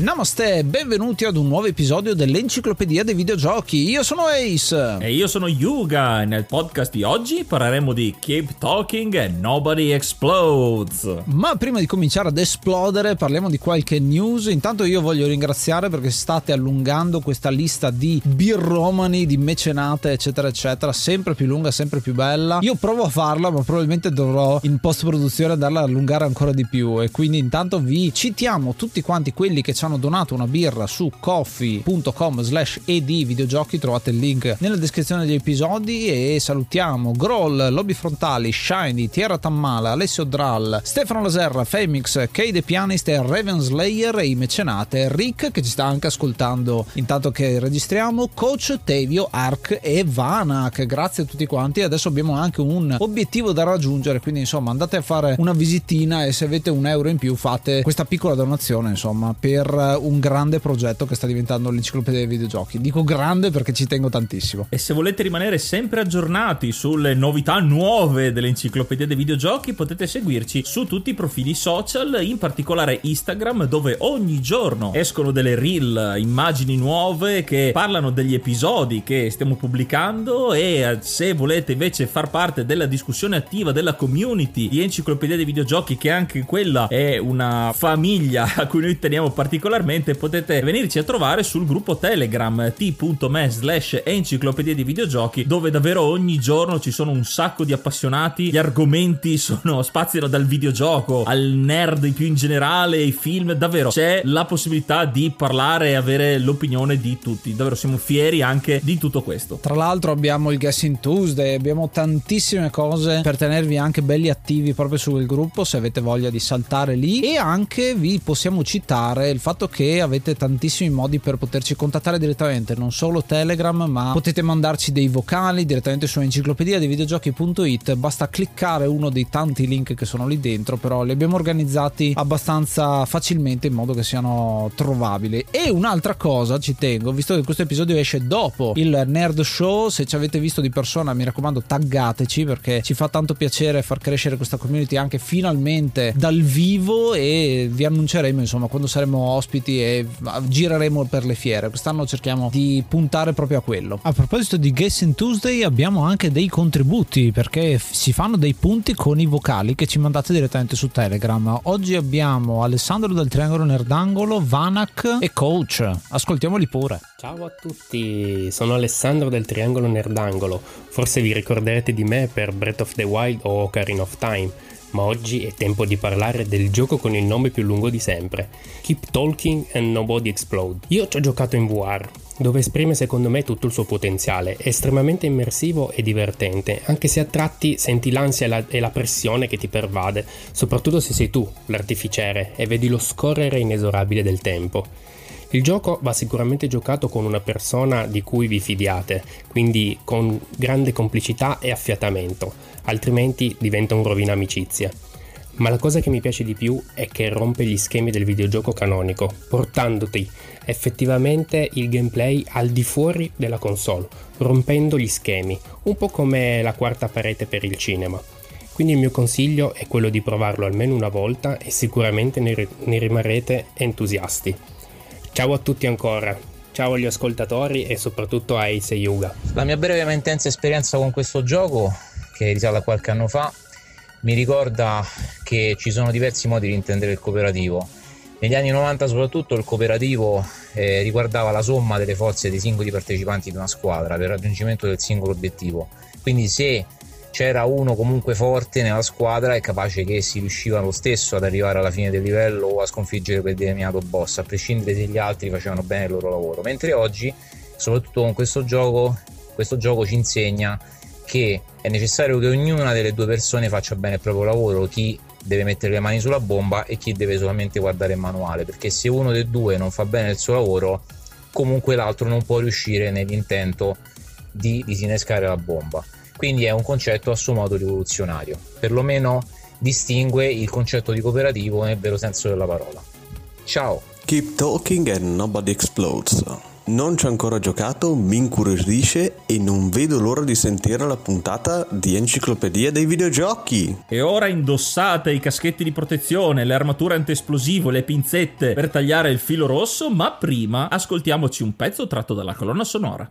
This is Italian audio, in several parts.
Namaste, benvenuti ad un nuovo episodio dell'Enciclopedia dei Videogiochi. Io sono Ace. E io sono Yuga. Nel podcast di oggi parleremo di Keep Talking and Nobody Explodes. Ma prima di cominciare ad esplodere, parliamo di qualche news. Intanto io voglio ringraziare perché state allungando questa lista di birromani, di mecenate, eccetera, eccetera, sempre più lunga, sempre più bella. Io provo a farla, ma probabilmente dovrò in post-produzione andarla a allungare ancora di più. E quindi intanto vi citiamo tutti quanti quelli che ci hanno hanno donato una birra su coffee.com slash ed videogiochi trovate il link nella descrizione degli episodi e salutiamo Groll, Lobby Frontali, Shiny, Tierra Tammala, Alessio Drall, Stefano Laserra, Femix, Kay The Pianist e Raven Slayer e i mecenate Rick che ci sta anche ascoltando. Intanto che registriamo Coach Tevio, Ark e Vanak. Grazie a tutti quanti. Adesso abbiamo anche un obiettivo da raggiungere quindi insomma andate a fare una visitina e se avete un euro in più fate questa piccola donazione insomma per un grande progetto che sta diventando l'enciclopedia dei videogiochi. Dico grande perché ci tengo tantissimo. E se volete rimanere sempre aggiornati sulle novità nuove dell'enciclopedia dei videogiochi, potete seguirci su tutti i profili social, in particolare Instagram, dove ogni giorno escono delle reel, immagini nuove che parlano degli episodi che stiamo pubblicando e se volete invece far parte della discussione attiva della community di enciclopedia dei videogiochi, che anche quella è una famiglia a cui noi teniamo particolarmente particolarmente potete venirci a trovare sul gruppo Telegram t.me slash enciclopedia di videogiochi dove davvero ogni giorno ci sono un sacco di appassionati, gli argomenti sono spaziano dal videogioco al nerd più in generale, ai film, davvero c'è la possibilità di parlare e avere l'opinione di tutti, davvero siamo fieri anche di tutto questo. Tra l'altro abbiamo il Guessing Tuesday, abbiamo tantissime cose per tenervi anche belli attivi proprio sul gruppo se avete voglia di saltare lì. E anche vi possiamo citare il fatto fatto che avete tantissimi modi per poterci contattare direttamente, non solo Telegram, ma potete mandarci dei vocali direttamente su enciclopedia dei videogiochi.it. Basta cliccare uno dei tanti link che sono lì dentro, però li abbiamo organizzati abbastanza facilmente in modo che siano trovabili. E un'altra cosa, ci tengo, visto che questo episodio esce dopo il Nerd Show, se ci avete visto di persona, mi raccomando, taggateci perché ci fa tanto piacere far crescere questa community anche finalmente dal vivo e vi annunceremo insomma quando saremo ospiti e gireremo per le fiere. Quest'anno cerchiamo di puntare proprio a quello. A proposito di Guessing Tuesday abbiamo anche dei contributi perché si fanno dei punti con i vocali che ci mandate direttamente su Telegram. Oggi abbiamo Alessandro del Triangolo Nerdangolo, Vanak e Coach. Ascoltiamoli pure. Ciao a tutti, sono Alessandro del Triangolo Nerdangolo. Forse vi ricorderete di me per Breath of the Wild o Ocarina of Time ma oggi è tempo di parlare del gioco con il nome più lungo di sempre, Keep Talking and Nobody Explode. Io ci ho giocato in VR, dove esprime secondo me tutto il suo potenziale, è estremamente immersivo e divertente, anche se a tratti senti l'ansia e la, e la pressione che ti pervade, soprattutto se sei tu l'artificiere e vedi lo scorrere inesorabile del tempo. Il gioco va sicuramente giocato con una persona di cui vi fidiate, quindi con grande complicità e affiatamento, altrimenti diventa un rovina amicizia. Ma la cosa che mi piace di più è che rompe gli schemi del videogioco canonico, portandoti effettivamente il gameplay al di fuori della console, rompendo gli schemi, un po' come la quarta parete per il cinema. Quindi il mio consiglio è quello di provarlo almeno una volta e sicuramente ne, rimarrete entusiasti. Ciao a tutti ancora, ciao agli ascoltatori e soprattutto a Ace e Yuga. La mia breve ma intensa esperienza con questo gioco, che risale a qualche anno fa, mi ricorda che ci sono diversi modi di intendere il cooperativo. Negli anni 90 soprattutto il cooperativo eh, riguardava la somma delle forze dei singoli partecipanti di una squadra per il raggiungimento del singolo obiettivo. Quindi se c'era uno comunque forte nella squadra è capace che si riusciva lo stesso ad arrivare alla fine del livello o a sconfiggere quel determinato boss, a prescindere se gli altri facevano bene il loro lavoro. Mentre oggi, soprattutto con questo gioco, questo gioco ci insegna che è necessario che ognuna delle due persone faccia bene il proprio lavoro, chi deve mettere le mani sulla bomba e chi deve solamente guardare il manuale, perché se uno dei due non fa bene il suo lavoro, comunque l'altro non può riuscire nell'intento di disinnescare la bomba. Quindi è un concetto a suo modo rivoluzionario, perlomeno distingue il concetto di cooperativo nel vero senso della parola. Ciao! Keep talking and nobody explodes. Non ci ho ancora giocato, mi incuriosisce e non vedo l'ora di sentire la puntata di Enciclopedia dei videogiochi. E ora indossate i caschetti di protezione, le armature antiesplosivo, le pinzette per tagliare il filo rosso, ma prima ascoltiamoci un pezzo tratto dalla colonna sonora.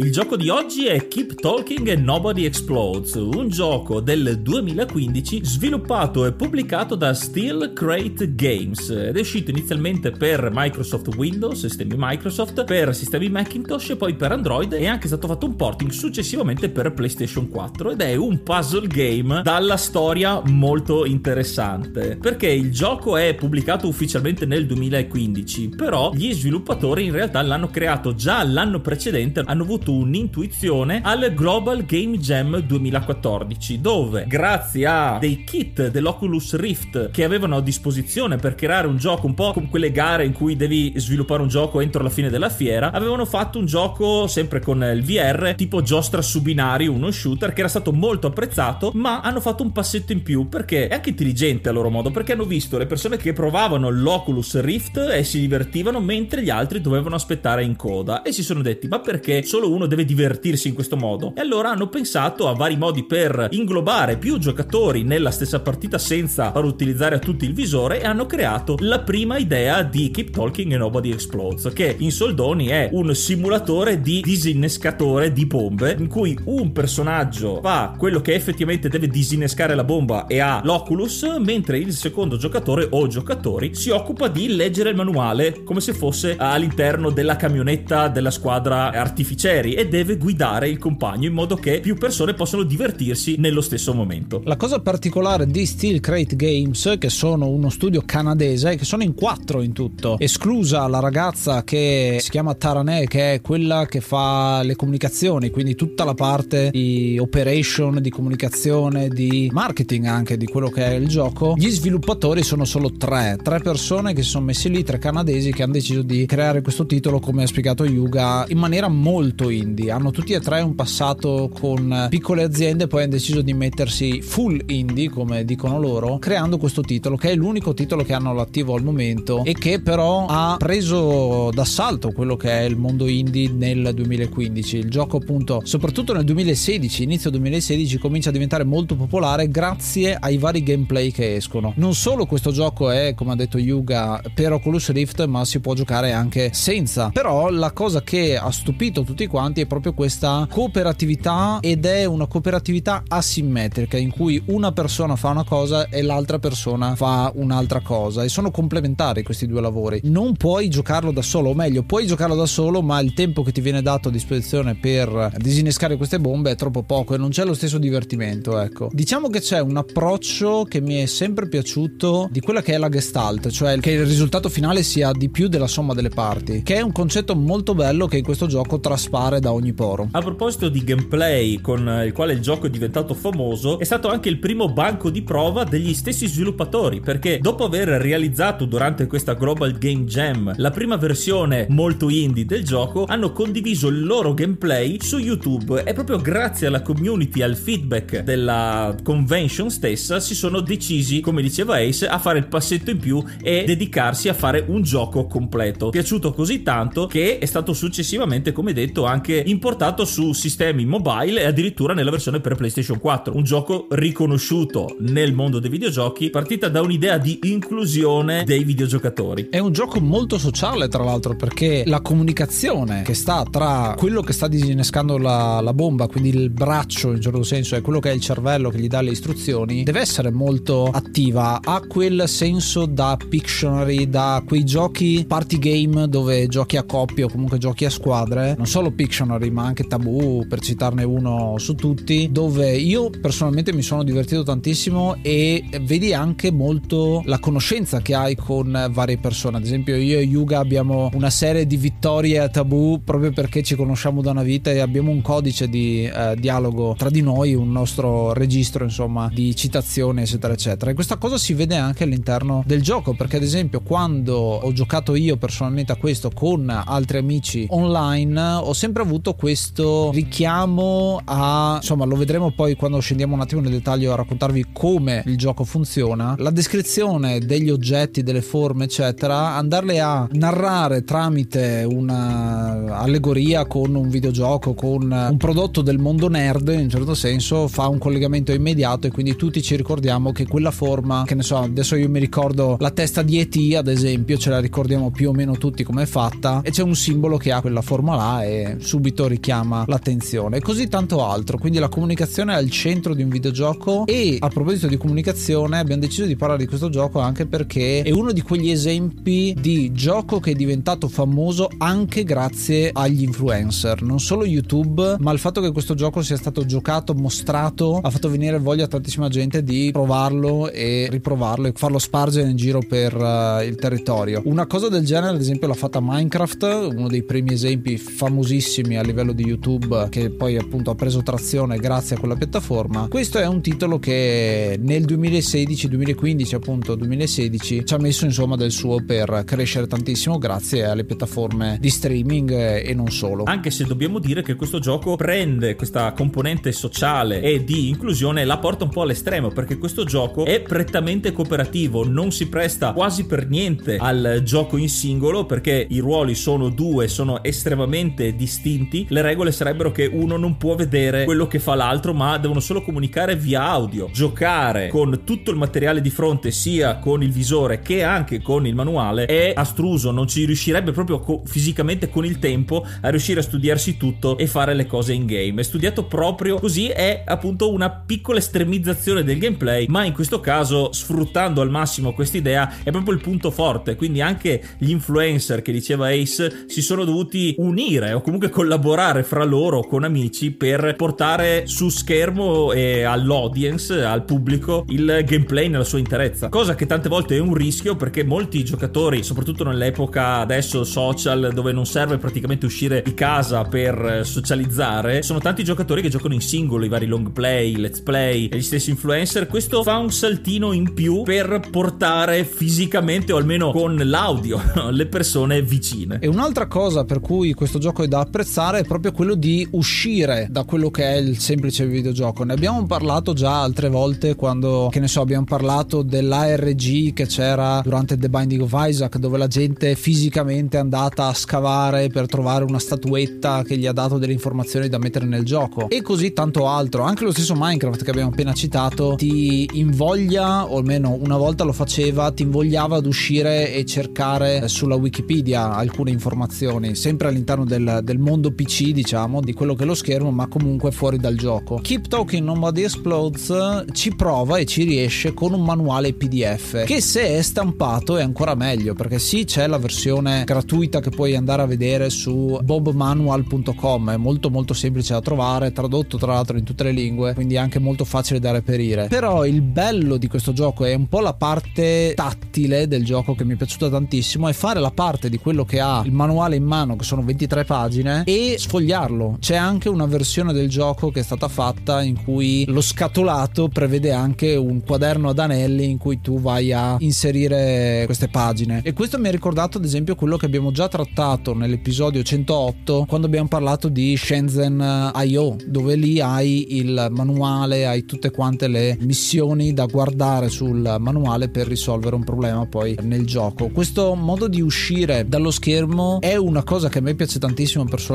Il gioco di oggi è Keep Talking and Nobody Explodes, un gioco del 2015 sviluppato e pubblicato da Steel Crate Games ed è uscito inizialmente per Microsoft Windows, sistemi Microsoft, per sistemi Macintosh e poi per Android e è anche stato fatto un porting successivamente per PlayStation 4 ed è un puzzle game dalla storia molto interessante perché il gioco è pubblicato ufficialmente nel 2015 però gli sviluppatori in realtà l'hanno creato già l'anno precedente hanno avuto un'intuizione al Global Game Jam 2014, dove grazie a dei kit dell'Oculus Rift che avevano a disposizione per creare un gioco un po' come quelle gare in cui devi sviluppare un gioco entro la fine della fiera, avevano fatto un gioco sempre con il VR tipo giostra su binari, uno shooter che era stato molto apprezzato, ma hanno fatto un passetto in più perché è anche intelligente a loro modo, perché hanno visto le persone che provavano l'Oculus Rift e si divertivano mentre gli altri dovevano aspettare in coda e si sono detti ma perché solo uno deve divertirsi in questo modo? E allora hanno pensato a vari modi per inglobare più giocatori nella stessa partita senza far utilizzare a tutti il visore e hanno creato la prima idea di Keep Talking and Nobody Explodes, che in soldoni è un simulatore di disinnescatore di bombe in cui un personaggio fa quello che effettivamente deve disinnescare la bomba e ha l'Oculus, mentre il secondo giocatore o giocatori si occupa di leggere il manuale come se fosse all'interno della camionetta della squadra artificieri e deve guidare il compagno in modo che più persone possano divertirsi nello stesso momento. La cosa particolare di Steel Crate Games, che sono uno studio canadese, che sono in quattro in tutto, esclusa la ragazza che si chiama Taranè, che è quella che fa le comunicazioni, quindi tutta la parte di operation, di comunicazione, di marketing anche di quello che è il gioco. Gli sviluppatori sono solo tre, tre persone che si sono messi lì, tre canadesi che hanno deciso di creare questo titolo, come ha spiegato Yuga, in maniera molto indie. Hanno tutti e tre un passato con piccole aziende, poi hanno deciso di mettersi full indie, come dicono loro, creando questo titolo, che è l'unico titolo che hanno all'attivo al momento e che però ha preso d'assalto quello che è il mondo indie nel 2015. Il gioco appunto, soprattutto nel 2016, inizio 2016, comincia a diventare molto popolare grazie ai vari gameplay che escono. Non solo questo gioco è, come ha detto Yuga, per Oculus Rift, ma si può giocare anche senza. Però la cosa che ha stupito tutti quanti è proprio questa cooperatività ed è una cooperatività asimmetrica in cui una persona fa una cosa e l'altra persona fa un'altra cosa e sono complementari questi due lavori. Non puoi giocarlo da solo, o meglio, puoi giocarlo da solo, ma il tempo che ti viene dato a disposizione per disinnescare queste bombe è troppo poco e non c'è lo stesso divertimento, ecco. Diciamo che c'è un approccio che mi è sempre piaciuto di quella che è la gestalt, cioè che il risultato finale sia di più della somma delle parti, che è un concetto molto bello che in questo gioco traspare da ogni poro. A proposito di gameplay con il quale il gioco è diventato famoso, è stato anche il primo banco di prova degli stessi sviluppatori, perché dopo aver realizzato durante questa Global Game Jam la prima versione molto indie del gioco, hanno condiviso il loro gameplay su YouTube e proprio grazie alla community, al feedback della convention stessa, si sono decisi, come diceva Ace, a fare il passetto in più e dedicarsi a fare un gioco completo. Piaciuto così tanto che è stato successivamente, come detto, anche importato su sistemi mobile e addirittura nella versione per PlayStation 4. Un gioco riconosciuto nel mondo dei videogiochi, partita da un'idea di inclusione dei videogiocatori. È un gioco molto sociale, tra l'altro, perché la comunicazione che sta tra quello che sta disinnescando la, la bomba, quindi il braccio in un certo senso, e quello che è il cervello che gli dà le istruzioni, deve essere molto attiva. Ha quel senso da Pictionary, da quei giochi party game dove giochi a coppie o comunque giochi a squadre, non solo Pictionary, ma anche Taboo, per citarne uno su tutti, dove io personalmente mi sono divertito tantissimo e vedi anche molto la conoscenza che hai con varie persone. Ad esempio, io e Yuga abbiamo una serie di vittorie a Taboo proprio perché ci conosciamo da una vita e abbiamo un codice di eh, dialogo tra di noi, un nostro registro, insomma, di citazioni, eccetera, eccetera. E questa cosa si vede anche all'interno del gioco, perché ad esempio, quando ho giocato io personalmente a questo con altri amici online, ho sempre avuto questo richiamo a insomma, lo vedremo poi quando scendiamo un attimo nel dettaglio a raccontarvi come il gioco funziona. La descrizione degli oggetti, delle forme, eccetera, andarle a narrare tramite una allegoria con un videogioco, con un prodotto del mondo nerd, in un certo senso, fa un collegamento immediato e quindi tutti ci ricordiamo che quella forma, che ne so, adesso io mi ricordo la testa di ET, ad esempio, ce la ricordiamo più o meno tutti come è fatta e c'è un simbolo che ha quella forma là e subito richiama l'attenzione e così tanto altro. Quindi la comunicazione è al centro di un videogioco e a proposito di comunicazione abbiamo deciso di parlare di questo gioco anche perché è uno di quegli esempi di gioco che è diventato famoso anche grazie agli influencer, non solo YouTube, ma il fatto che questo gioco sia stato giocato, mostrato, ha fatto venire voglia a tantissima gente di provarlo e riprovarlo e farlo spargere in giro per uh, il territorio. Una cosa del genere, ad esempio, l'ha fatta Minecraft, uno dei primi esempi famosissimi a livello di YouTube che poi appunto ha preso trazione grazie a quella piattaforma. Questo è un titolo che nel 2016, 2015, appunto 2016 ci ha messo insomma del suo per crescere tantissimo grazie alle piattaforme di streaming e non solo. Anche se dobbiamo dire che questo gioco prende questa componente sociale e di inclusione e la porta un po' all'estremo perché questo gioco è prettamente cooperativo, non si presta quasi per niente al gioco in singolo perché i ruoli sono due, sono estremamente distinti. Le regole sarebbero che uno non può vedere quello che fa l'altro, ma devono solo comunicare via audio. Giocare con tutto il materiale di fronte, sia con il visore che anche con il manuale, è astruso, non ci riuscirebbe proprio co- fisicamente con il tempo a riuscire a studiarsi tutto e fare le cose in game. È studiato proprio così, è appunto una piccola estremizzazione del gameplay, ma in questo caso sfruttando al massimo questa idea è proprio il punto forte. Quindi anche gli influencer che diceva Ace si sono dovuti unire o comunque collaborare fra loro con amici per portare su schermo e all'audience, al pubblico, il gameplay nella sua interezza. Cosa che tante volte è un rischio perché molti giocatori, soprattutto nell'epoca adesso social dove non serve praticamente uscire di casa per socializzare, sono tanti giocatori che giocano in singolo, i vari long play, let's play e gli stessi influencer. Questo fa un saltino in più per portare fisicamente o almeno con l'audio le persone vicine. E un'altra cosa per cui questo gioco è da apprezzare apprezzare è proprio quello di uscire da quello che è il semplice videogioco. Ne abbiamo parlato già altre volte quando, che ne so, abbiamo parlato dell'ARG che c'era durante The Binding of Isaac, dove la gente fisicamente è andata a scavare per trovare una statuetta che gli ha dato delle informazioni da mettere nel gioco e così tanto altro. Anche lo stesso Minecraft che abbiamo appena citato ti invoglia, o almeno una volta lo faceva, ti invogliava ad uscire e cercare sulla Wikipedia alcune informazioni, sempre all'interno del, del mondo PC, diciamo, di quello che è lo schermo, ma comunque fuori dal gioco. Keep Talking Nobody Explodes ci prova e ci riesce con un manuale PDF che se è stampato è ancora meglio perché sì c'è la versione gratuita che puoi andare a vedere su bobmanual.com è molto molto semplice da trovare tradotto tra l'altro in tutte le lingue quindi anche molto facile da reperire però il bello di questo gioco è un po' la parte tattile del gioco che mi è piaciuta tantissimo è fare la parte di quello che ha il manuale in mano che sono 23 pagine e sfogliarlo. C'è anche una versione del gioco che è stata fatta in cui lo scatolato prevede anche un quaderno ad anelli in cui tu vai a inserire queste pagine. E questo mi ha ricordato ad esempio quello che abbiamo già trattato nell'episodio 108 quando abbiamo parlato di Shenzhen IO dove lì hai il manuale hai tutte quante le missioni da guardare sul manuale per risolvere un problema poi nel gioco. Questo modo di uscire dallo schermo è una cosa che a me piace tantissimo personalmente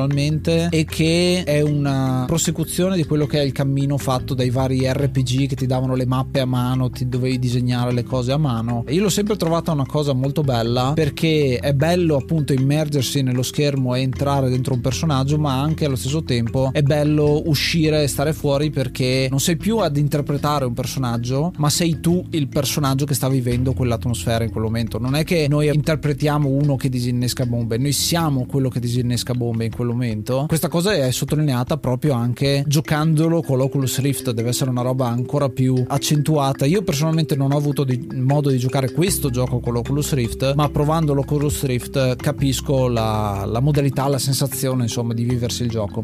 e che è una prosecuzione di quello che è il cammino fatto dai vari RPG che ti davano le mappe a mano ti dovevi disegnare le cose a mano. Io l'ho sempre trovata una cosa molto bella perché è bello appunto immergersi nello schermo e entrare dentro un personaggio ma anche allo stesso tempo è bello uscire e stare fuori perché non sei più ad interpretare un personaggio ma sei tu il personaggio che sta vivendo quell'atmosfera in quel momento. Non è che noi interpretiamo uno che disinnesca bombe noi siamo quello che disinnesca bombe in quel momento questa cosa è sottolineata proprio anche giocandolo con l'Oculus Rift deve essere una roba ancora più accentuata. Io personalmente non ho avuto di, modo di giocare questo gioco con l'Oculus Rift ma provando l'Oculus Rift capisco la, la modalità la sensazione insomma di viversi il gioco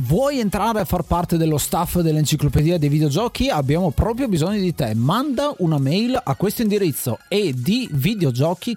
Vuoi entrare a far parte dello staff dell'enciclopedia dei videogiochi? Abbiamo proprio bisogno di te. Manda una mail a questo indirizzo di videogiochi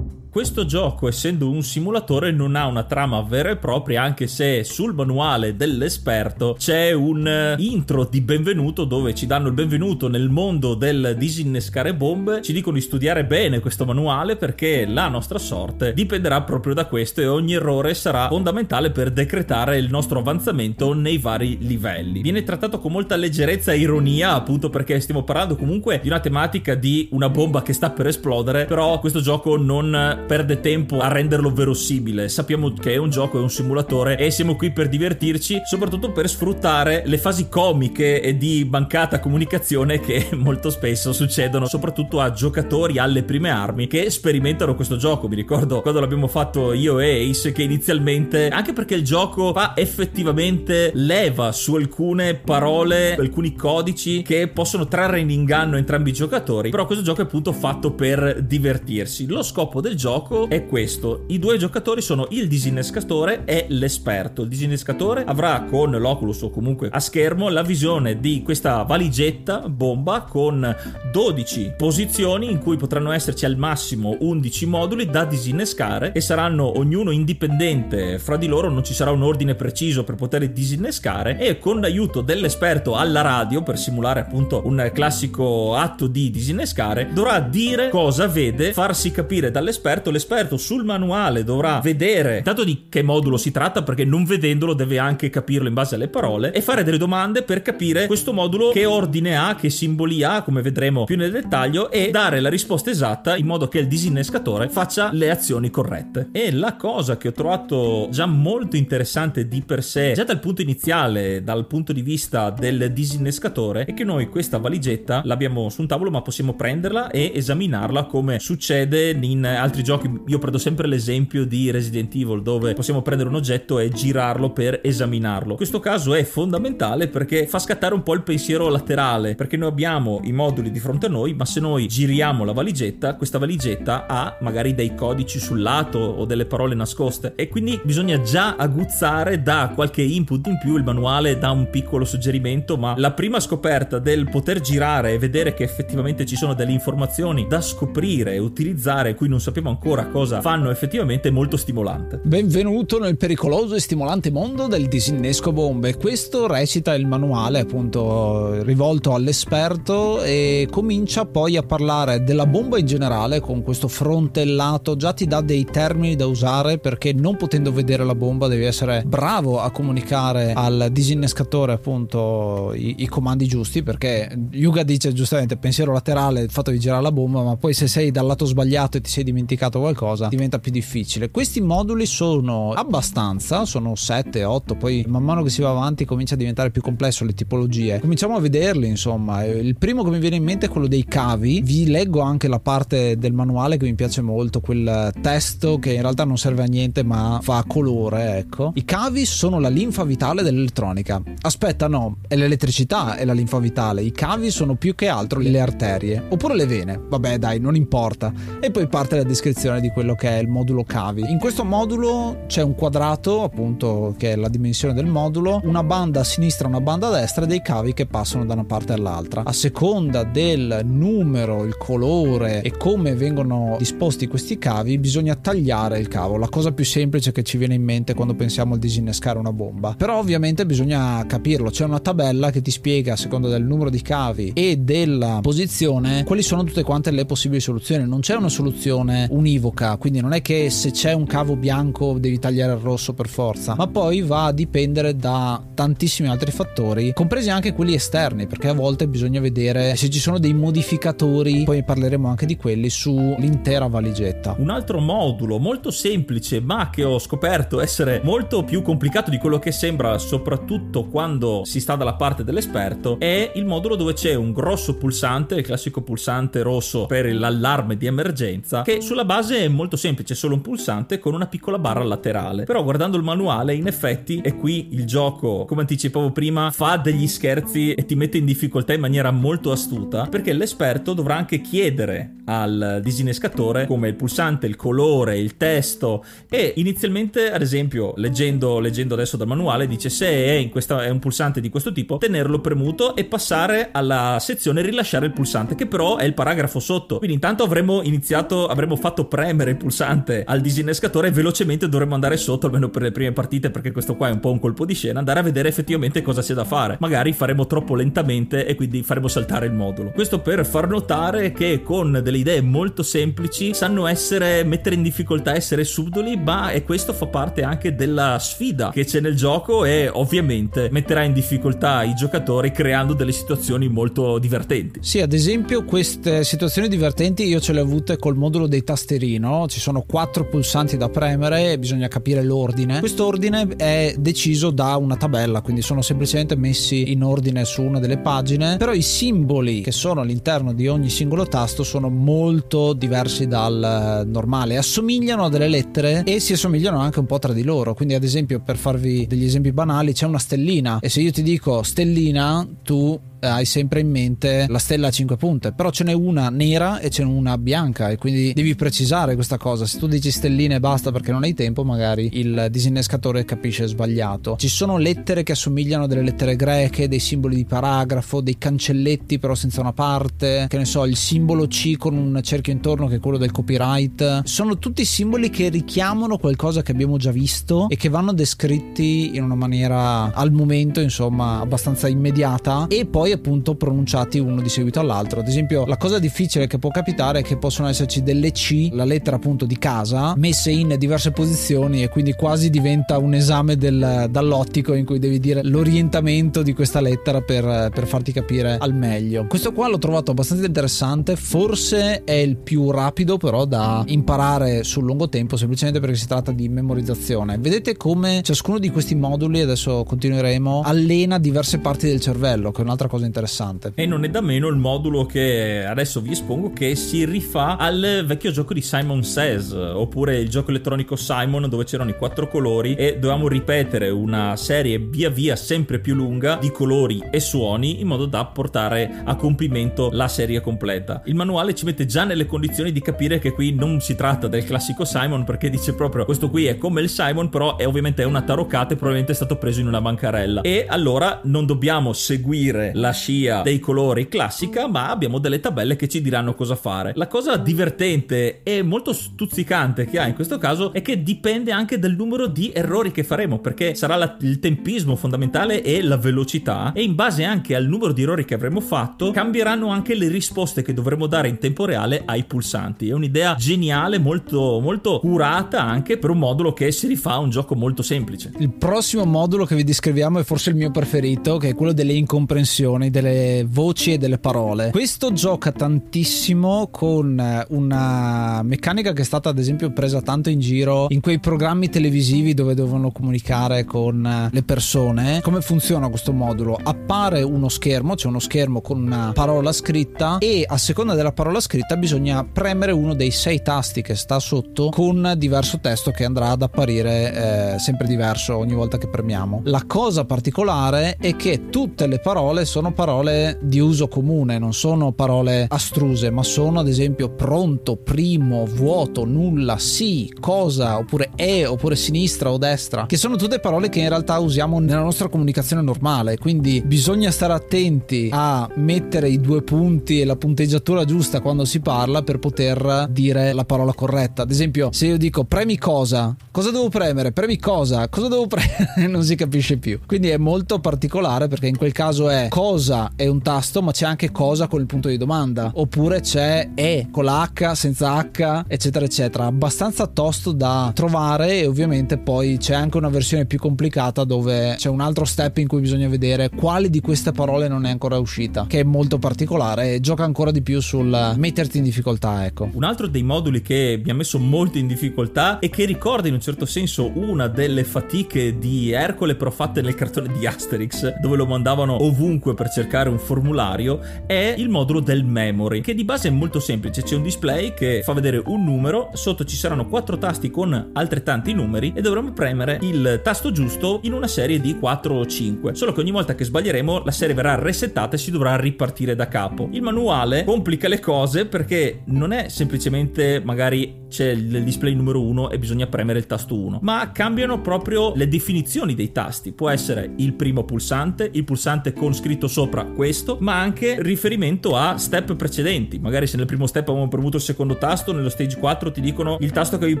Questo gioco, essendo un simulatore, non ha una trama vera e propria, anche se sul manuale dell'esperto c'è un eh, intro di benvenuto dove ci danno il benvenuto nel mondo del disinnescare bombe. Ci dicono di studiare bene questo manuale perché la nostra sorte dipenderà proprio da questo e ogni errore sarà fondamentale per decretare il nostro avanzamento nei vari livelli. Viene trattato con molta leggerezza e ironia, appunto perché stiamo parlando comunque di una tematica di una bomba che sta per esplodere, però questo gioco non perde tempo a renderlo verosimile. Sappiamo che è un gioco, è un simulatore e siamo qui per divertirci, soprattutto per sfruttare le fasi comiche e di mancata comunicazione che molto spesso succedono, soprattutto a giocatori alle prime armi che sperimentano questo gioco. Mi ricordo quando l'abbiamo fatto io e Ace che inizialmente, anche perché il gioco fa effettivamente leva su alcune parole, alcuni codici che possono trarre in inganno entrambi i giocatori, però questo gioco è appunto fatto per divertirsi. Lo scopo del gioco gioco è questo. I due giocatori sono il disinnescatore e l'esperto. Il disinnescatore avrà con l'Oculus o comunque a schermo la visione di questa valigetta bomba con 12 posizioni in cui potranno esserci al massimo 11 moduli da disinnescare e saranno ognuno indipendente fra di loro, non ci sarà un ordine preciso per poter disinnescare e con l'aiuto dell'esperto alla radio per simulare appunto un classico atto di disinnescare dovrà dire cosa vede, farsi capire dall'esperto, l'esperto sul manuale dovrà vedere tanto di che modulo si tratta perché non vedendolo deve anche capirlo in base alle parole e fare delle domande per capire questo modulo che ordine ha, che simboli ha, come vedremo più nel dettaglio e dare la risposta esatta in modo che il disinnescatore faccia le azioni corrette. E la cosa che ho trovato già molto interessante di per sé, già dal punto iniziale, dal punto di vista del disinnescatore, è che noi questa valigetta l'abbiamo su un tavolo ma possiamo prenderla e esaminarla come succede in altri giochi. Io prendo sempre l'esempio di Resident Evil dove possiamo prendere un oggetto e girarlo per esaminarlo. In questo caso è fondamentale perché fa scattare un po' il pensiero laterale, perché noi abbiamo i moduli di fronte a noi, ma se noi giriamo la valigetta, questa valigetta ha magari dei codici sul lato o delle parole nascoste e quindi bisogna già aguzzare da qualche input in più, il manuale dà un piccolo suggerimento, ma la prima scoperta del poter girare e vedere che effettivamente ci sono delle informazioni da scoprire e utilizzare, cui non sappiamo ancora cosa fanno effettivamente, è molto stimolante. Benvenuto nel pericoloso e stimolante mondo del disinnesco bombe. Questo recita il manuale appunto rivolto all'esperto e comincia poi a parlare della bomba in generale con questo frontellato, già ti dà dei termini da usare perché non potendo vedere la bomba devi essere bravo a comunicare al disinnescatore appunto i, i comandi giusti perché Yuga dice giustamente pensiero laterale il fatto di girare la bomba ma poi se sei dal lato sbagliato e ti sei dimenticato qualcosa diventa più difficile. Questi moduli sono abbastanza, sono 7, 8, poi man mano che si va avanti comincia a diventare più complesso le tipologie. Cominciamo a vederli insomma. Il primo che mi viene in mente è quello dei cavi. Vi leggo anche la parte del manuale che mi piace molto, quel testo che in realtà non serve a niente ma fa colore, ecco. I cavi sono la linfa vitale dell'elettronica. Aspetta, no, è l'elettricità è la linfa vitale. I cavi sono più che altro le arterie oppure le vene. Vabbè, dai, non importa. E poi parte la descrizione di quello che è il modulo cavi. In questo modulo c'è un quadrato, appunto, che è la dimensione del modulo, una banda a sinistra, una banda a destra e dei cavi che passano da una parte all'altra. A seconda del numero, il colore e come vengono disposti questi cavi, bisogna tagliare il cavo. La cosa più semplice che ci viene in mente quando pensiamo al disinnescare una bomba. Però ovviamente bisogna capirlo. C'è una tabella che ti spiega a seconda del numero di cavi e della posizione quali sono tutte quante le possibili soluzioni. Non c'è una soluzione univoca, quindi non è che se c'è un cavo bianco devi tagliare il rosso per forza, ma poi va a dipendere da tantissimi altri fattori, compresi anche quelli esterni, perché a volte bisogna vedere se ci sono dei modificatori, poi parleremo anche di quelli sull'intera valigetta. Un altro modulo molto semplice, ma che ho scoperto essere molto più complicato di quello che sembra, soprattutto quando si sta dalla parte dell'esperto, è il modulo dove c'è un grosso pulsante, il classico pulsante rosso per l'allarme di emergenza, che sulla base è molto semplice, è solo un pulsante con una piccola barra laterale. Però guardando il manuale, in effetti, e qui il gioco, come anticipavo prima, fa degli scherzi e ti mette in difficoltà in maniera molto astuta, perché l'esperto dovrà anche chiedere al disinnescatore come il pulsante, il colore, il testo e inizialmente, ad esempio, leggendo, leggendo adesso dal manuale, dice se è, questa, è un pulsante di questo tipo, tenerlo premuto e passare alla sezione rilasciare il pulsante, che però è il paragrafo sotto. Quindi intanto avremmo iniziato, avremmo fatto premere il pulsante al disinnescatore e velocemente dovremmo andare sotto, almeno per le prime partite, perché questo qua è un po' un colpo di scena, andare a vedere effettivamente cosa c'è da fare. Magari faremo troppo lentamente e quindi faremo saltare il modulo. Questo per far notare che con delle idee molto semplici sanno essere, mettere in difficoltà, essere subdoli, ma e questo fa parte anche della sfida che c'è nel gioco e ovviamente metterà in difficoltà i giocatori creando delle situazioni molto divertenti. Sì, ad esempio queste situazioni divertenti io ce le ho avute col modulo dei tasterino, ci sono quattro pulsanti da premere e bisogna capire l'ordine. Questo ordine è deciso da una tabella, quindi sono semplicemente messi in ordine su una delle pagine, però i simboli che sono all'interno di ogni singolo tasto sono molto diversi dal eh, normale, assomigliano a delle lettere e si assomigliano anche un po' tra di loro, quindi ad esempio per farvi degli esempi banali c'è una stellina e se io ti dico stellina tu hai sempre in mente la stella a 5 punte, però ce n'è una nera e ce n'è una bianca e quindi devi precisare questa cosa. Se tu dici stelline e basta perché non hai tempo, magari il disinnescatore capisce sbagliato. Ci sono lettere che assomigliano a delle lettere greche, dei simboli di paragrafo, dei cancelletti però senza una parte, che ne so, il simbolo C con un cerchio intorno che è quello del copyright. Sono tutti simboli che richiamano qualcosa che abbiamo già visto e che vanno descritti in una maniera al momento, insomma, abbastanza immediata e poi appunto pronunciati uno di seguito all'altro. Ad esempio, la cosa difficile che può capitare è che possono esserci delle C, la lettera appunto di casa, messe in diverse posizioni e quindi quasi diventa un esame del, dall'ottico in cui devi dire l'orientamento di questa lettera per, per farti capire al meglio. Questo qua l'ho trovato abbastanza interessante, forse è il più rapido però da imparare sul lungo tempo, semplicemente perché si tratta di memorizzazione. Vedete come ciascuno di questi moduli, adesso continueremo, allena diverse parti del cervello, che è un'altra cosa interessante. E non è da meno il modulo che adesso vi espongo che si rifà al vecchio gioco di Simon Says, oppure il gioco elettronico Simon dove c'erano i quattro colori e dovevamo ripetere una serie via via sempre più lunga di colori e suoni in modo da portare a compimento la serie completa. Il manuale ci mette già nelle condizioni di capire che qui non si tratta del classico Simon perché dice proprio questo qui è come il Simon però è ovviamente una taroccata e probabilmente è stato preso in una bancarella e allora non dobbiamo seguire la scia dei colori classica ma abbiamo delle tabelle che ci diranno cosa fare. La cosa divertente e molto stuzzicante che ha in questo caso è che dipende anche dal numero di errori che faremo perché sarà la, il tempismo fondamentale e la velocità e in base anche al numero di errori che avremo fatto cambieranno anche le risposte che dovremo dare in tempo reale ai pulsanti. È un'idea geniale, molto, molto curata anche per un modulo che si rifà a un gioco molto semplice. Il prossimo modulo che vi descriviamo è forse il mio preferito, che è quello delle incomprensioni, delle voci e delle parole. Questo gioca tantissimo con una meccanica che è stata ad esempio presa tanto in giro in quei programmi televisivi dove dovevano comunicare con le persone. Come funziona questo modulo? Appare uno schermo, c'è uno schermo con una parola scritta e a seconda della parola scritta bisogna premere uno dei sei tasti che sta sotto con diverso testo che andrà ad apparire eh, sempre diverso ogni volta che premiamo. La cosa particolare è che tutte le parole sono parole di uso comune, non sono parole astruse, ma sono ad esempio pronto, primo, vuoto, nulla, sì, cosa, oppure è, oppure sinistra o destra, che sono tutte parole che in realtà usiamo nella nostra comunicazione normale, quindi bisogna stare attenti a mettere i due punti e la punteggiatura giusta quando si parla per poter dire la parola corretta. Ad esempio, se io dico premi cosa, cosa devo premere? Premi cosa? Cosa devo premere? non si capisce più. Quindi è molto particolare perché in quel caso è cosa è un tasto, ma c'è anche cosa con il punto di domanda, oppure c'è e con la H, senza H, eccetera, eccetera. Abbastanza tosto da trovare e ovviamente poi c'è anche una versione più complicata dove c'è un altro step in cui bisogna vedere quali di queste parole non è ancora uscita, che è molto particolare e gioca ancora di più sul metterti in difficoltà, ecco. Un altro dei moduli che mi ha messo molto in difficoltà e che ricorda in un certo senso una delle fatiche di Ercole però fatte nel cartone di Asterix, dove lo mandavano ovunque per cercare un formulario, è il modulo del memory, che di base è molto semplice, c'è un display che fa vedere un numero, sotto ci saranno quattro tasti con altrettanti numeri e dovremo premere il tasto giusto in una serie di 4 o 5, solo che ogni volta che sbaglieremo la serie verrà resettata e si dovrà ripartire da capo. Il manuale complica le cose perché non è semplicemente magari c'è il display numero 1 e bisogna premere il tasto 1, ma cambiano proprio le definizioni dei tasti. Può essere il primo pulsante, il pulsante con scritto sopra questo, ma anche riferimento a step precedenti. Magari se nel primo step avevamo premuto il secondo tasto, nello stage 4 ti dicono il tasto che avevi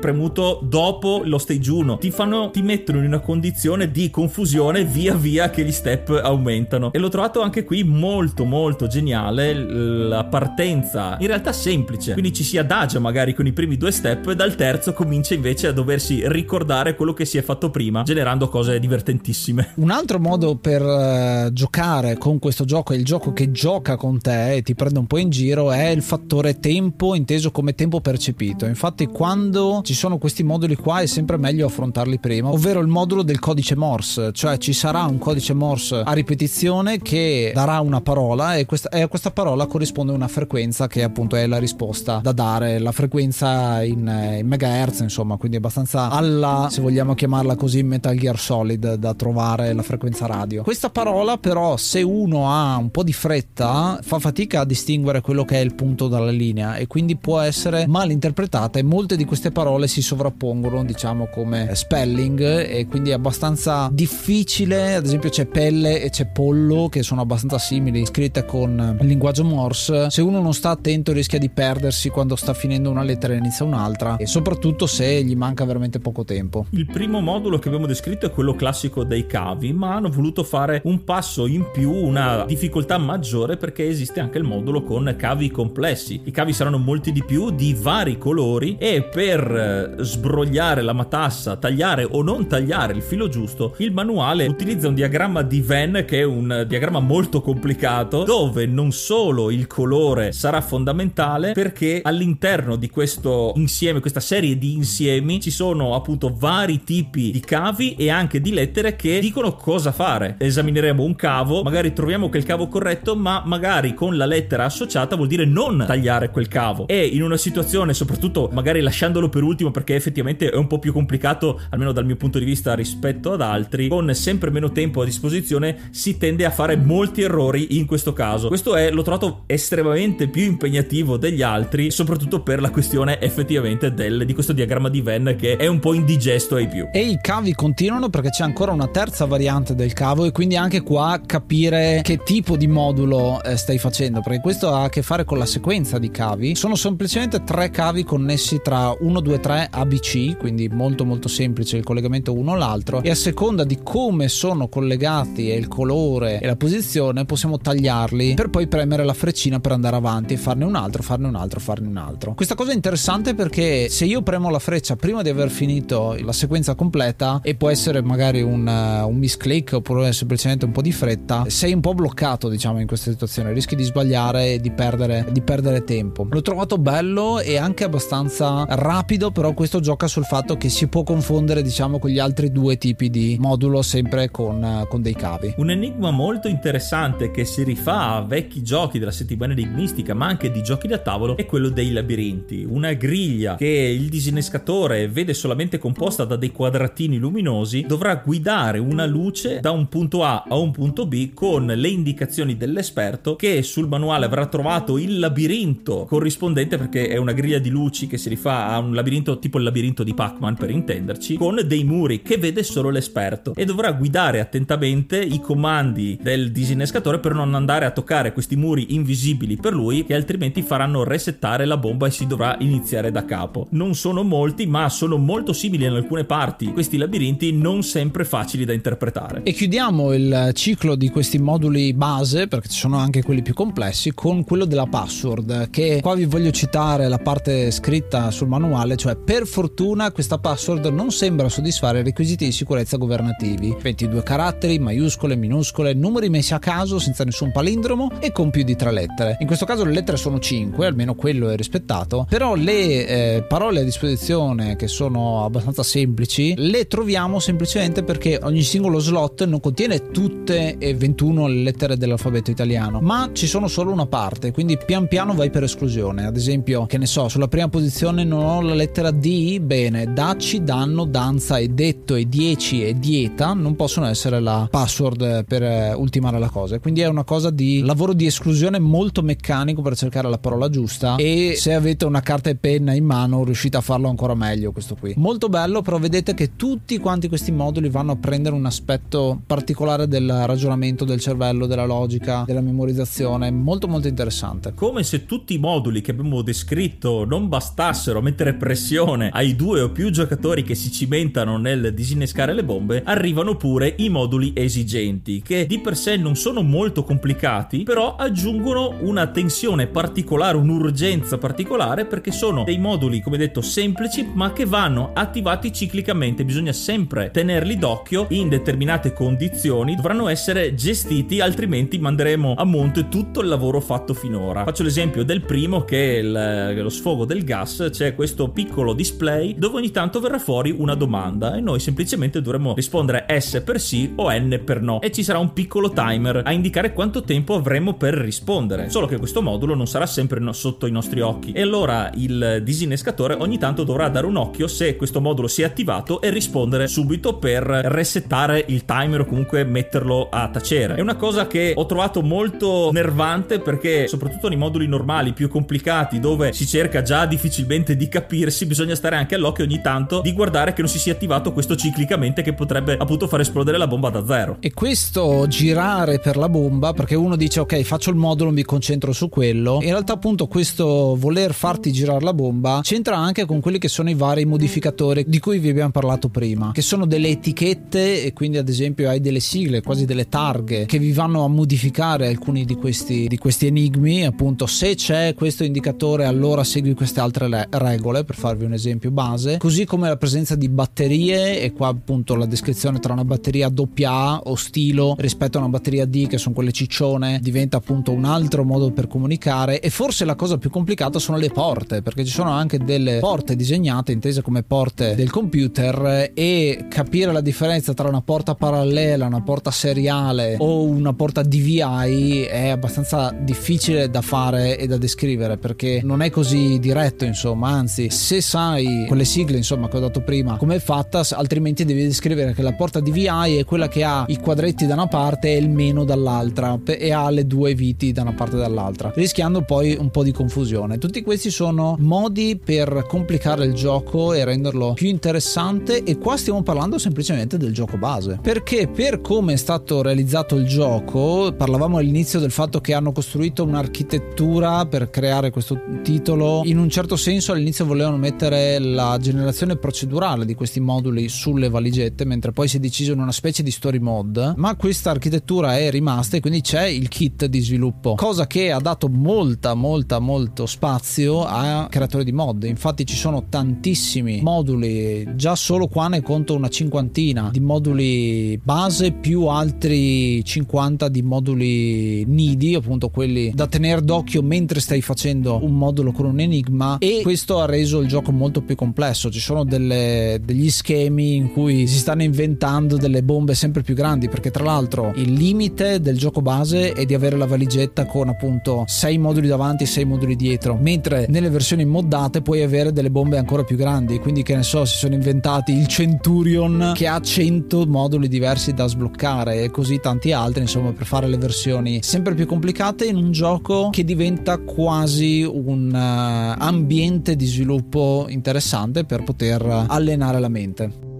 premuto dopo lo stage 1. Ti fanno ti mettono in una condizione di confusione via via che gli step aumentano. E l'ho trovato anche qui molto molto geniale la partenza in realtà semplice. Quindi ci si adagia magari con i primi due step, dal terzo comincia invece a doversi ricordare quello che si è fatto prima, generando cose divertentissime. Un altro modo per uh, giocare con questo gioco è il gioco che gioca con te e ti prende un po' in giro è il fattore tempo inteso come tempo percepito. Infatti quando ci sono questi moduli qua è sempre meglio affrontarli prima, ovvero il modulo del codice Morse, cioè ci sarà un codice Morse a ripetizione che darà una parola e, questa, e a questa parola corrisponde una frequenza che appunto è la risposta da dare, la frequenza in, eh, in megahertz, insomma, quindi abbastanza alla, se vogliamo chiamarla così, Metal Gear Solid da trovare la frequenza radio. Questa parola però se uno ha un po' di fretta fa fatica a distinguere quello che è il punto dalla linea e quindi può essere mal interpretata e molte di queste parole si sovrappongono diciamo come spelling e quindi è abbastanza difficile, ad esempio c'è pelle e c'è pollo che sono abbastanza simili, scritte con il linguaggio Morse, se uno non sta attento rischia di perdersi quando sta finendo una lettera e inizia un'altra e soprattutto se gli manca veramente poco tempo. Il primo modulo che abbiamo descritto è quello classico dei cavi, ma hanno voluto fare un passo in più, una difficoltà maggiore perché esiste anche il modulo con cavi complessi. I cavi saranno molti di più, di vari colori e per eh, sbrogliare la matassa, tagliare o non tagliare il filo giusto, il manuale utilizza un diagramma di Venn che è un diagramma molto complicato dove non solo il colore sarà fondamentale perché all'interno di questo insieme, questa serie di insiemi ci sono appunto vari tipi di cavi e anche di lettere che dicono cosa fare. Esamineremo un cavo, magari troviamo che il cavo corretto, ma magari con la lettera associata vuol dire non tagliare quel cavo. E in una situazione, soprattutto magari lasciandolo per ultimo perché effettivamente è un po' più complicato, almeno dal mio punto di vista rispetto ad altri, con sempre meno tempo a disposizione si tende a fare molti errori in questo caso. Questo è, l'ho trovato estremamente più impegnativo degli altri, soprattutto per la questione effettivamente del, di questo diagramma di Venn che è un po' indigesto ai più. E i cavi continuano perché c'è ancora una terza variante del cavo e quindi anche qua capire che tipo di modulo eh, stai facendo, perché questo ha a che fare con la sequenza di cavi. Sono semplicemente tre cavi connessi tra 1, 2, 3 ABC, quindi molto molto semplice il collegamento uno all'altro e a seconda di come sono collegati e il colore e la posizione possiamo tagliarli per poi premere la freccina per andare avanti e farne un altro, farne un altro, farne un altro. Questa cosa è interessante perché se io premo la freccia prima di aver finito la sequenza completa e può essere magari un, uh, un misclick oppure semplicemente un po' di fretta, sei un po' bloccato diciamo in questa situazione, rischi di sbagliare e di perdere, di perdere tempo. L'ho trovato bello e anche abbastanza rapido, però questo gioca sul fatto che si può confondere diciamo con gli altri due tipi di modulo sempre con, uh, con dei cavi. Un enigma molto interessante che si rifà a vecchi giochi della settimana enigmistica ma anche di giochi da tavolo è quello dei labirinti. Una griglia che il disinnescatore vede solamente composta da dei quadratini luminosi dovrà guidare una luce da un punto A a un punto B con le indicazioni dell'esperto che sul manuale avrà trovato il labirinto corrispondente perché è una griglia di luci che si rifà a un labirinto tipo il labirinto di Pac-Man per intenderci con dei muri che vede solo l'esperto e dovrà guidare attentamente i comandi del disinnescatore per non andare a toccare questi muri invisibili per lui che altrimenti faranno resettare la bomba e si dovrà iniziare da capo. Non sono molti ma sono molto simili in alcune parti questi labirinti non sempre facili da interpretare. E chiudiamo il ciclo di questi moduli base perché ci sono anche quelli più complessi con quello della password che qua vi voglio citare la parte scritta sul manuale cioè per fortuna questa password non sembra soddisfare i requisiti di sicurezza governativi 22 caratteri maiuscole minuscole numeri messi a caso senza nessun palindromo e con più di tre lettere in questo caso le lettere sono 5 almeno quello è rispettato però le eh, parole a disposizione che sono abbastanza semplici le troviamo semplicemente perché ogni singolo slot non contiene tutte e 21 le lettere dell'alfabeto italiano ma ci sono solo una parte quindi pian piano vai per esclusione. Ad esempio che ne so sulla prima posizione non ho la lettera D bene dacci danno danza e detto e 10 e dieta non possono essere la password per eh, ultimare la cosa. Quindi è una cosa di lavoro di esclusione molto meccanico per cercare la parola giusta e se avete una carta e penna in mano riuscite a farlo ancora meglio questo qui. Molto bello però vedete che tutti quanti questi moduli vanno a prendere un aspetto particolare del ragionamento del cervello della logica della memorizzazione. Molto molto interessante. Come se tutti i moduli che abbiamo descritto non bastassero a mettere pressione ai due o più giocatori che si cimentano nel disinnescare le bombe arrivano pure i moduli esigenti che di per sé non sono molto complicati però aggiungono una tensione particolare un'urgenza particolare perché sono dei moduli come detto semplici ma che vanno attivati ciclicamente. Bisogna sempre tenerli d'occhio in determinate condizioni. Dovranno essere gestiti altrimenti manderemo a monte tutto il lavoro fatto finora. Faccio l'esempio del primo che è il, lo sfogo del gas. C'è questo piccolo display dove ogni tanto verrà fuori una domanda e noi semplicemente dovremo rispondere S per sì o N per no. E ci sarà un piccolo timer a indicare quanto tempo avremo per rispondere. Solo che questo modulo non sarà sempre no- sotto i nostri occhi. E allora il disinnescatore ogni tanto dovrà dare un occhio se questo modulo si è attivato e rispondere subito per resettare il timer o comunque metterlo a tacere. È una cosa che ho trovato molto nervante perché soprattutto nei moduli normali più complicati dove si cerca già difficilmente di capirsi bisogna stare anche all'occhio ogni tanto di guardare che non si sia attivato questo ciclicamente che potrebbe appunto far esplodere la bomba da zero. E questo girare per la bomba, perché uno dice ok faccio il modulo, mi concentro su quello, in realtà appunto questo voler farti girare la bomba c'entra anche con quelli che sono i vari modificatori di cui vi abbiamo parlato prima, che sono delle etichette e quindi ad esempio hai delle sigle, quasi delle targhe che vi vanno a modificare alcuni di questi, di questi enigmi, appunto se c'è questo indicatore allora segui queste altre le- regole, per farvi un esempio base, così come la presenza di batterie e qua appunto la descrizione tra una batteria AA o stilo rispetto a una batteria D che sono quelle ciccione diventa appunto un altro modo per comunicare. E forse la cosa più complicata sono le porte perché ci sono anche delle porte disegnate intese come porte del computer e capire la differenza tra una porta parallela, una porta seriale o una porta DVI è abbastanza difficile da fare e da descrivere perché non è così diretto insomma. Anzi se sai quelle sigle insomma che ho dato prima come è fatta altrimenti devi descrivere che la porta DVI è quella che ha i quadretti da una parte e il meno dall'altra e ha le due viti da una parte e dall'altra rischiando poi un po' di confusione. Tutti questi sono modi per complicare il gioco e renderlo più interessante e qua stiamo parlando semplicemente del gioco base. Perché per come è stato realizzato il gioco parlavamo all'inizio del fatto che hanno costruito un'architettura per creare questo titolo. In un certo senso all'inizio volevano mettere la generazione procedurale di questi moduli sulle valigette mentre poi si è deciso in una specie di story mode. Ma questa architettura è rimasta e quindi c'è il kit di sviluppo cosa che ha dato molta molta molto spazio a creatori di mod. Infatti ci sono tantissimi moduli già solo qua ne conto una cinquantina di moduli base più altri 50 di moduli nidi appunto quelli da tenere d'occhio mentre stai facendo un modulo con un enigma. E questo ha reso il gioco molto più complesso. Ci sono delle, degli schemi in cui si stanno inventando delle bombe sempre più grandi perché tra l'altro il limite del gioco base è di avere la valigetta con appunto 6 moduli davanti e 6 moduli dietro. Mentre nelle versioni moddate puoi avere delle bombe ancora più grandi quindi che ne so si sono inventati il Centurion che ha 100 moduli diversi da sbloccare e così tanti altri insomma per fare le versioni sempre più complicate in un gioco che diventa quasi un uh, ambiente di sviluppo interessante per poter allenare la mente.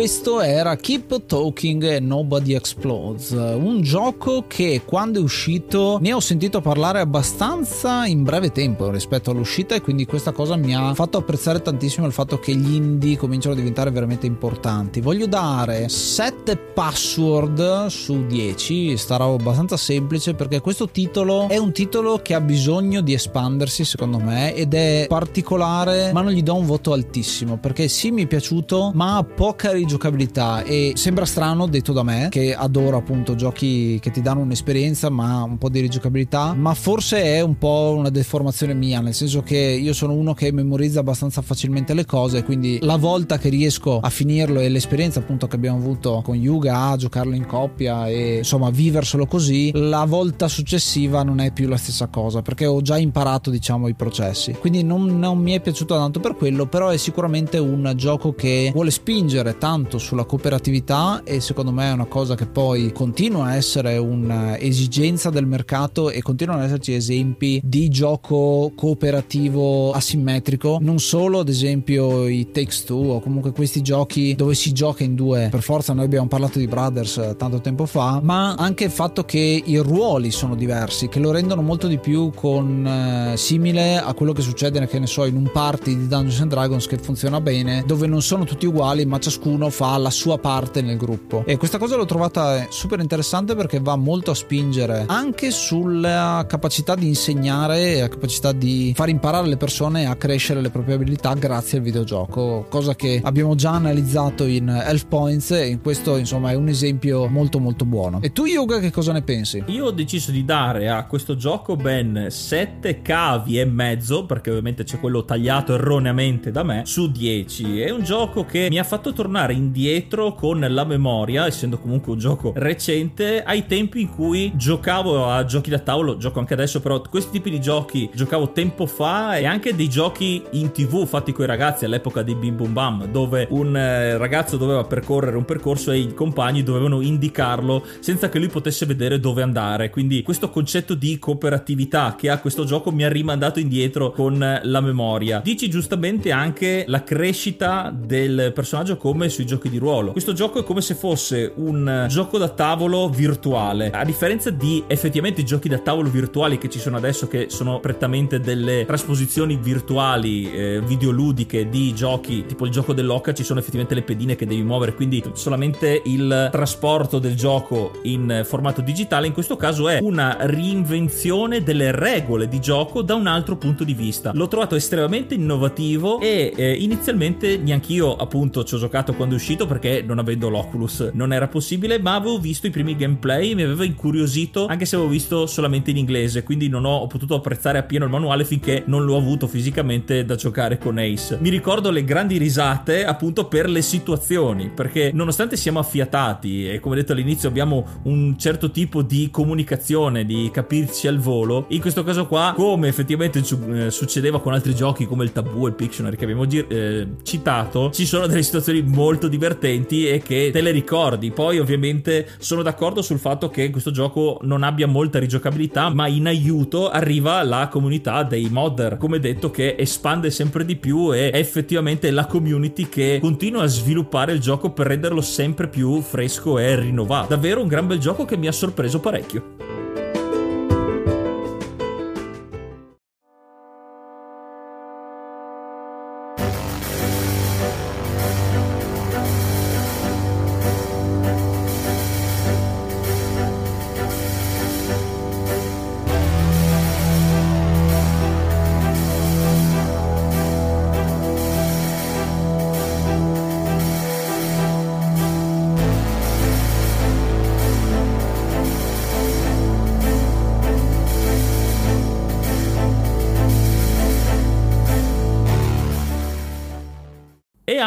Questo era Keep Talking Nobody Explodes, un gioco che quando è uscito ne ho sentito parlare abbastanza in breve tempo rispetto all'uscita e quindi questa cosa mi ha fatto apprezzare tantissimo il fatto che gli indie cominciano a diventare veramente importanti. Voglio dare 7 password su 10, starò abbastanza semplice perché questo titolo è un titolo che ha bisogno di espandersi secondo me ed è particolare ma non gli do un voto altissimo perché sì mi è piaciuto ma ha poca rigiocabilità e sembra strano detto da me che adoro appunto giochi che ti danno un'esperienza ma un po' di rigiocabilità ma forse è un po' una deformazione mia nel senso che io sono uno che memorizza abbastanza facilmente le cose quindi la volta che riesco a finirlo e l'esperienza appunto che abbiamo avuto con Yuga a giocarlo in coppia e insomma viverselo così la volta successiva non è più la stessa cosa perché ho già imparato diciamo i processi. Quindi non, non mi è piaciuto tanto per quello però è sicuramente un gioco che vuole spingere tanto sulla cooperatività e secondo me è una cosa che poi continua a essere un'esigenza del mercato e continuano ad esserci esempi di gioco cooperativo asimmetrico. Non solo ad esempio i Takes Two o comunque questi giochi dove si gioca in due. Per forza noi abbiamo parlato di Brothers tanto tempo fa ma anche il fatto che i ruoli sono diversi che lo rendono molto di più con eh, simile a quello che succede che ne so in un party di Dungeons and Dragons che funziona bene dove non sono tutti uguali ma ciascuno fa la sua parte nel gruppo. E questa cosa l'ho trovata super interessante perché va molto a spingere anche sulla capacità di insegnare e la capacità di far imparare le persone a crescere le proprie abilità grazie al videogioco, cosa che abbiamo già analizzato in Elf Points e in questo insomma è un esempio molto molto buono. E tu Yuga che cosa ne pensi? Io ho deciso di dare a questo gioco ben 7 cavi e mezzo, perché ovviamente c'è quello tagliato erroneamente da me, su 10. È un gioco che mi ha fatto tornare indietro con la memoria, essendo comunque un gioco recente, ai tempi in cui giocavo a giochi da tavolo, gioco anche adesso, però questi tipi di giochi giocavo tempo fa e anche dei giochi in tv fatti con i ragazzi all'epoca di Bim Bum Bam, dove un eh, ragazzo doveva percorrere un percorso e i compagni dovevano indicarlo senza che lui potesse vedere dove andare. Quindi questo concetto di cooperatività che ha questo gioco mi ha rimandato indietro con la memoria. Dici giustamente anche la crescita del personaggio come sui giochi di ruolo. Questo gioco è come se fosse un gioco da tavolo virtuale. A differenza di effettivamente i giochi da tavolo virtuali che ci sono adesso, che sono prettamente delle trasposizioni virtuali, eh, videoludiche di giochi, tipo il gioco dell'Oca, ci sono effettivamente le pedine che devi muovere, quindi solamente il trasporto del gioco in formato digitale. In questo caso è una reinvenzione delle regole di gioco da un altro punto di vista. L'ho trovato estremamente innovativo e eh, inizialmente neanch'io appunto ci ho giocato quando è uscito perché non avendo l'Oculus non era possibile, ma avevo visto i primi gameplay e mi aveva incuriosito anche se avevo visto solamente in inglese, quindi non ho potuto apprezzare appieno il manuale finché non l'ho avuto fisicamente da giocare con Ace. Mi ricordo le grandi risate appunto per le situazioni, perché nonostante siamo affiatati e come detto all'inizio abbiamo un certo tipo di comunicazione, di capirci al volo, in questo caso qua, come effettivamente eh, succedeva con altri giochi come il Tabù e il Pictionary che abbiamo eh, citato, ci sono delle situazioni molto divertenti e che te le ricordi. Poi ovviamente sono d'accordo sul fatto che questo gioco non abbia molta rigiocabilità, ma in aiuto arriva la comunità dei modder, come detto che espande sempre di più e è effettivamente la community che continua a sviluppare il gioco per renderlo sempre più fresco e rinnovato. Davvero un gran bel gioco che mi ha sorpreso parecchio.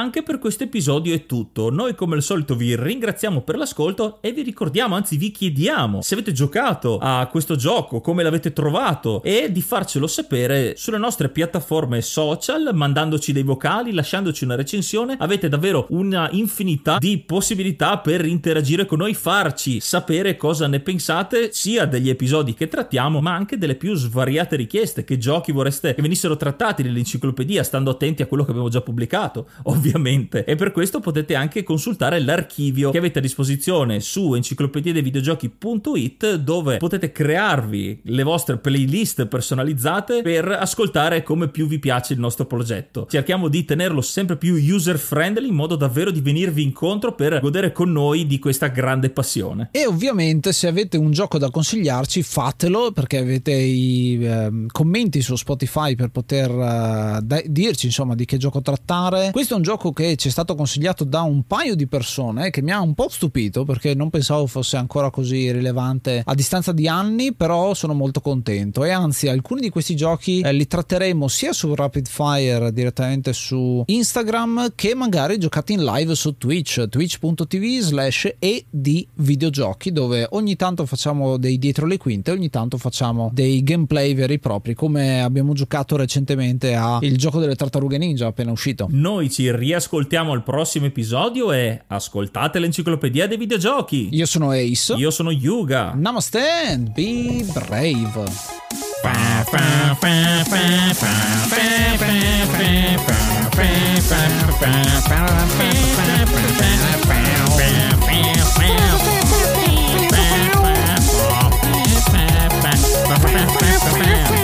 Anche per questo episodio è tutto. Noi come al solito vi ringraziamo per l'ascolto e vi ricordiamo, anzi vi chiediamo se avete giocato a questo gioco, come l'avete trovato e di farcelo sapere sulle nostre piattaforme social, mandandoci dei vocali, lasciandoci una recensione. Avete davvero una infinità di possibilità per interagire con noi, farci sapere cosa ne pensate sia degli episodi che trattiamo, ma anche delle più svariate richieste. Che giochi vorreste che venissero trattati nell'enciclopedia, stando attenti a quello che abbiamo già pubblicato ovviamente. E per questo potete anche consultare l'archivio che avete a disposizione su enciclopediadevideogiochi.it dove potete crearvi le vostre playlist personalizzate per ascoltare come più vi piace il nostro progetto. Cerchiamo di tenerlo sempre più user friendly in modo davvero di venirvi incontro per godere con noi di questa grande passione. E ovviamente se avete un gioco da consigliarci fatelo perché avete i eh, commenti su Spotify per poter eh, dirci insomma di che gioco trattare. Questo è un gioco che ci è stato consigliato da un paio di persone che mi ha un po' stupito perché non pensavo fosse ancora così rilevante a distanza di anni, però sono molto contento e anzi alcuni di questi giochi eh, li tratteremo sia su Rapid Fire direttamente su Instagram che magari giocati in live su Twitch, twitch.tv slash e di videogiochi dove ogni tanto facciamo dei dietro le quinte, ogni tanto facciamo dei gameplay veri e propri come abbiamo giocato recentemente a il gioco delle tartarughe ninja appena uscito. Noi ci riascoltiamo al prossimo episodio e ascoltate l'enciclopedia dei videogiochi. Io sono Ace. Io sono Yuga. Namaste, be brave. Bam, bam.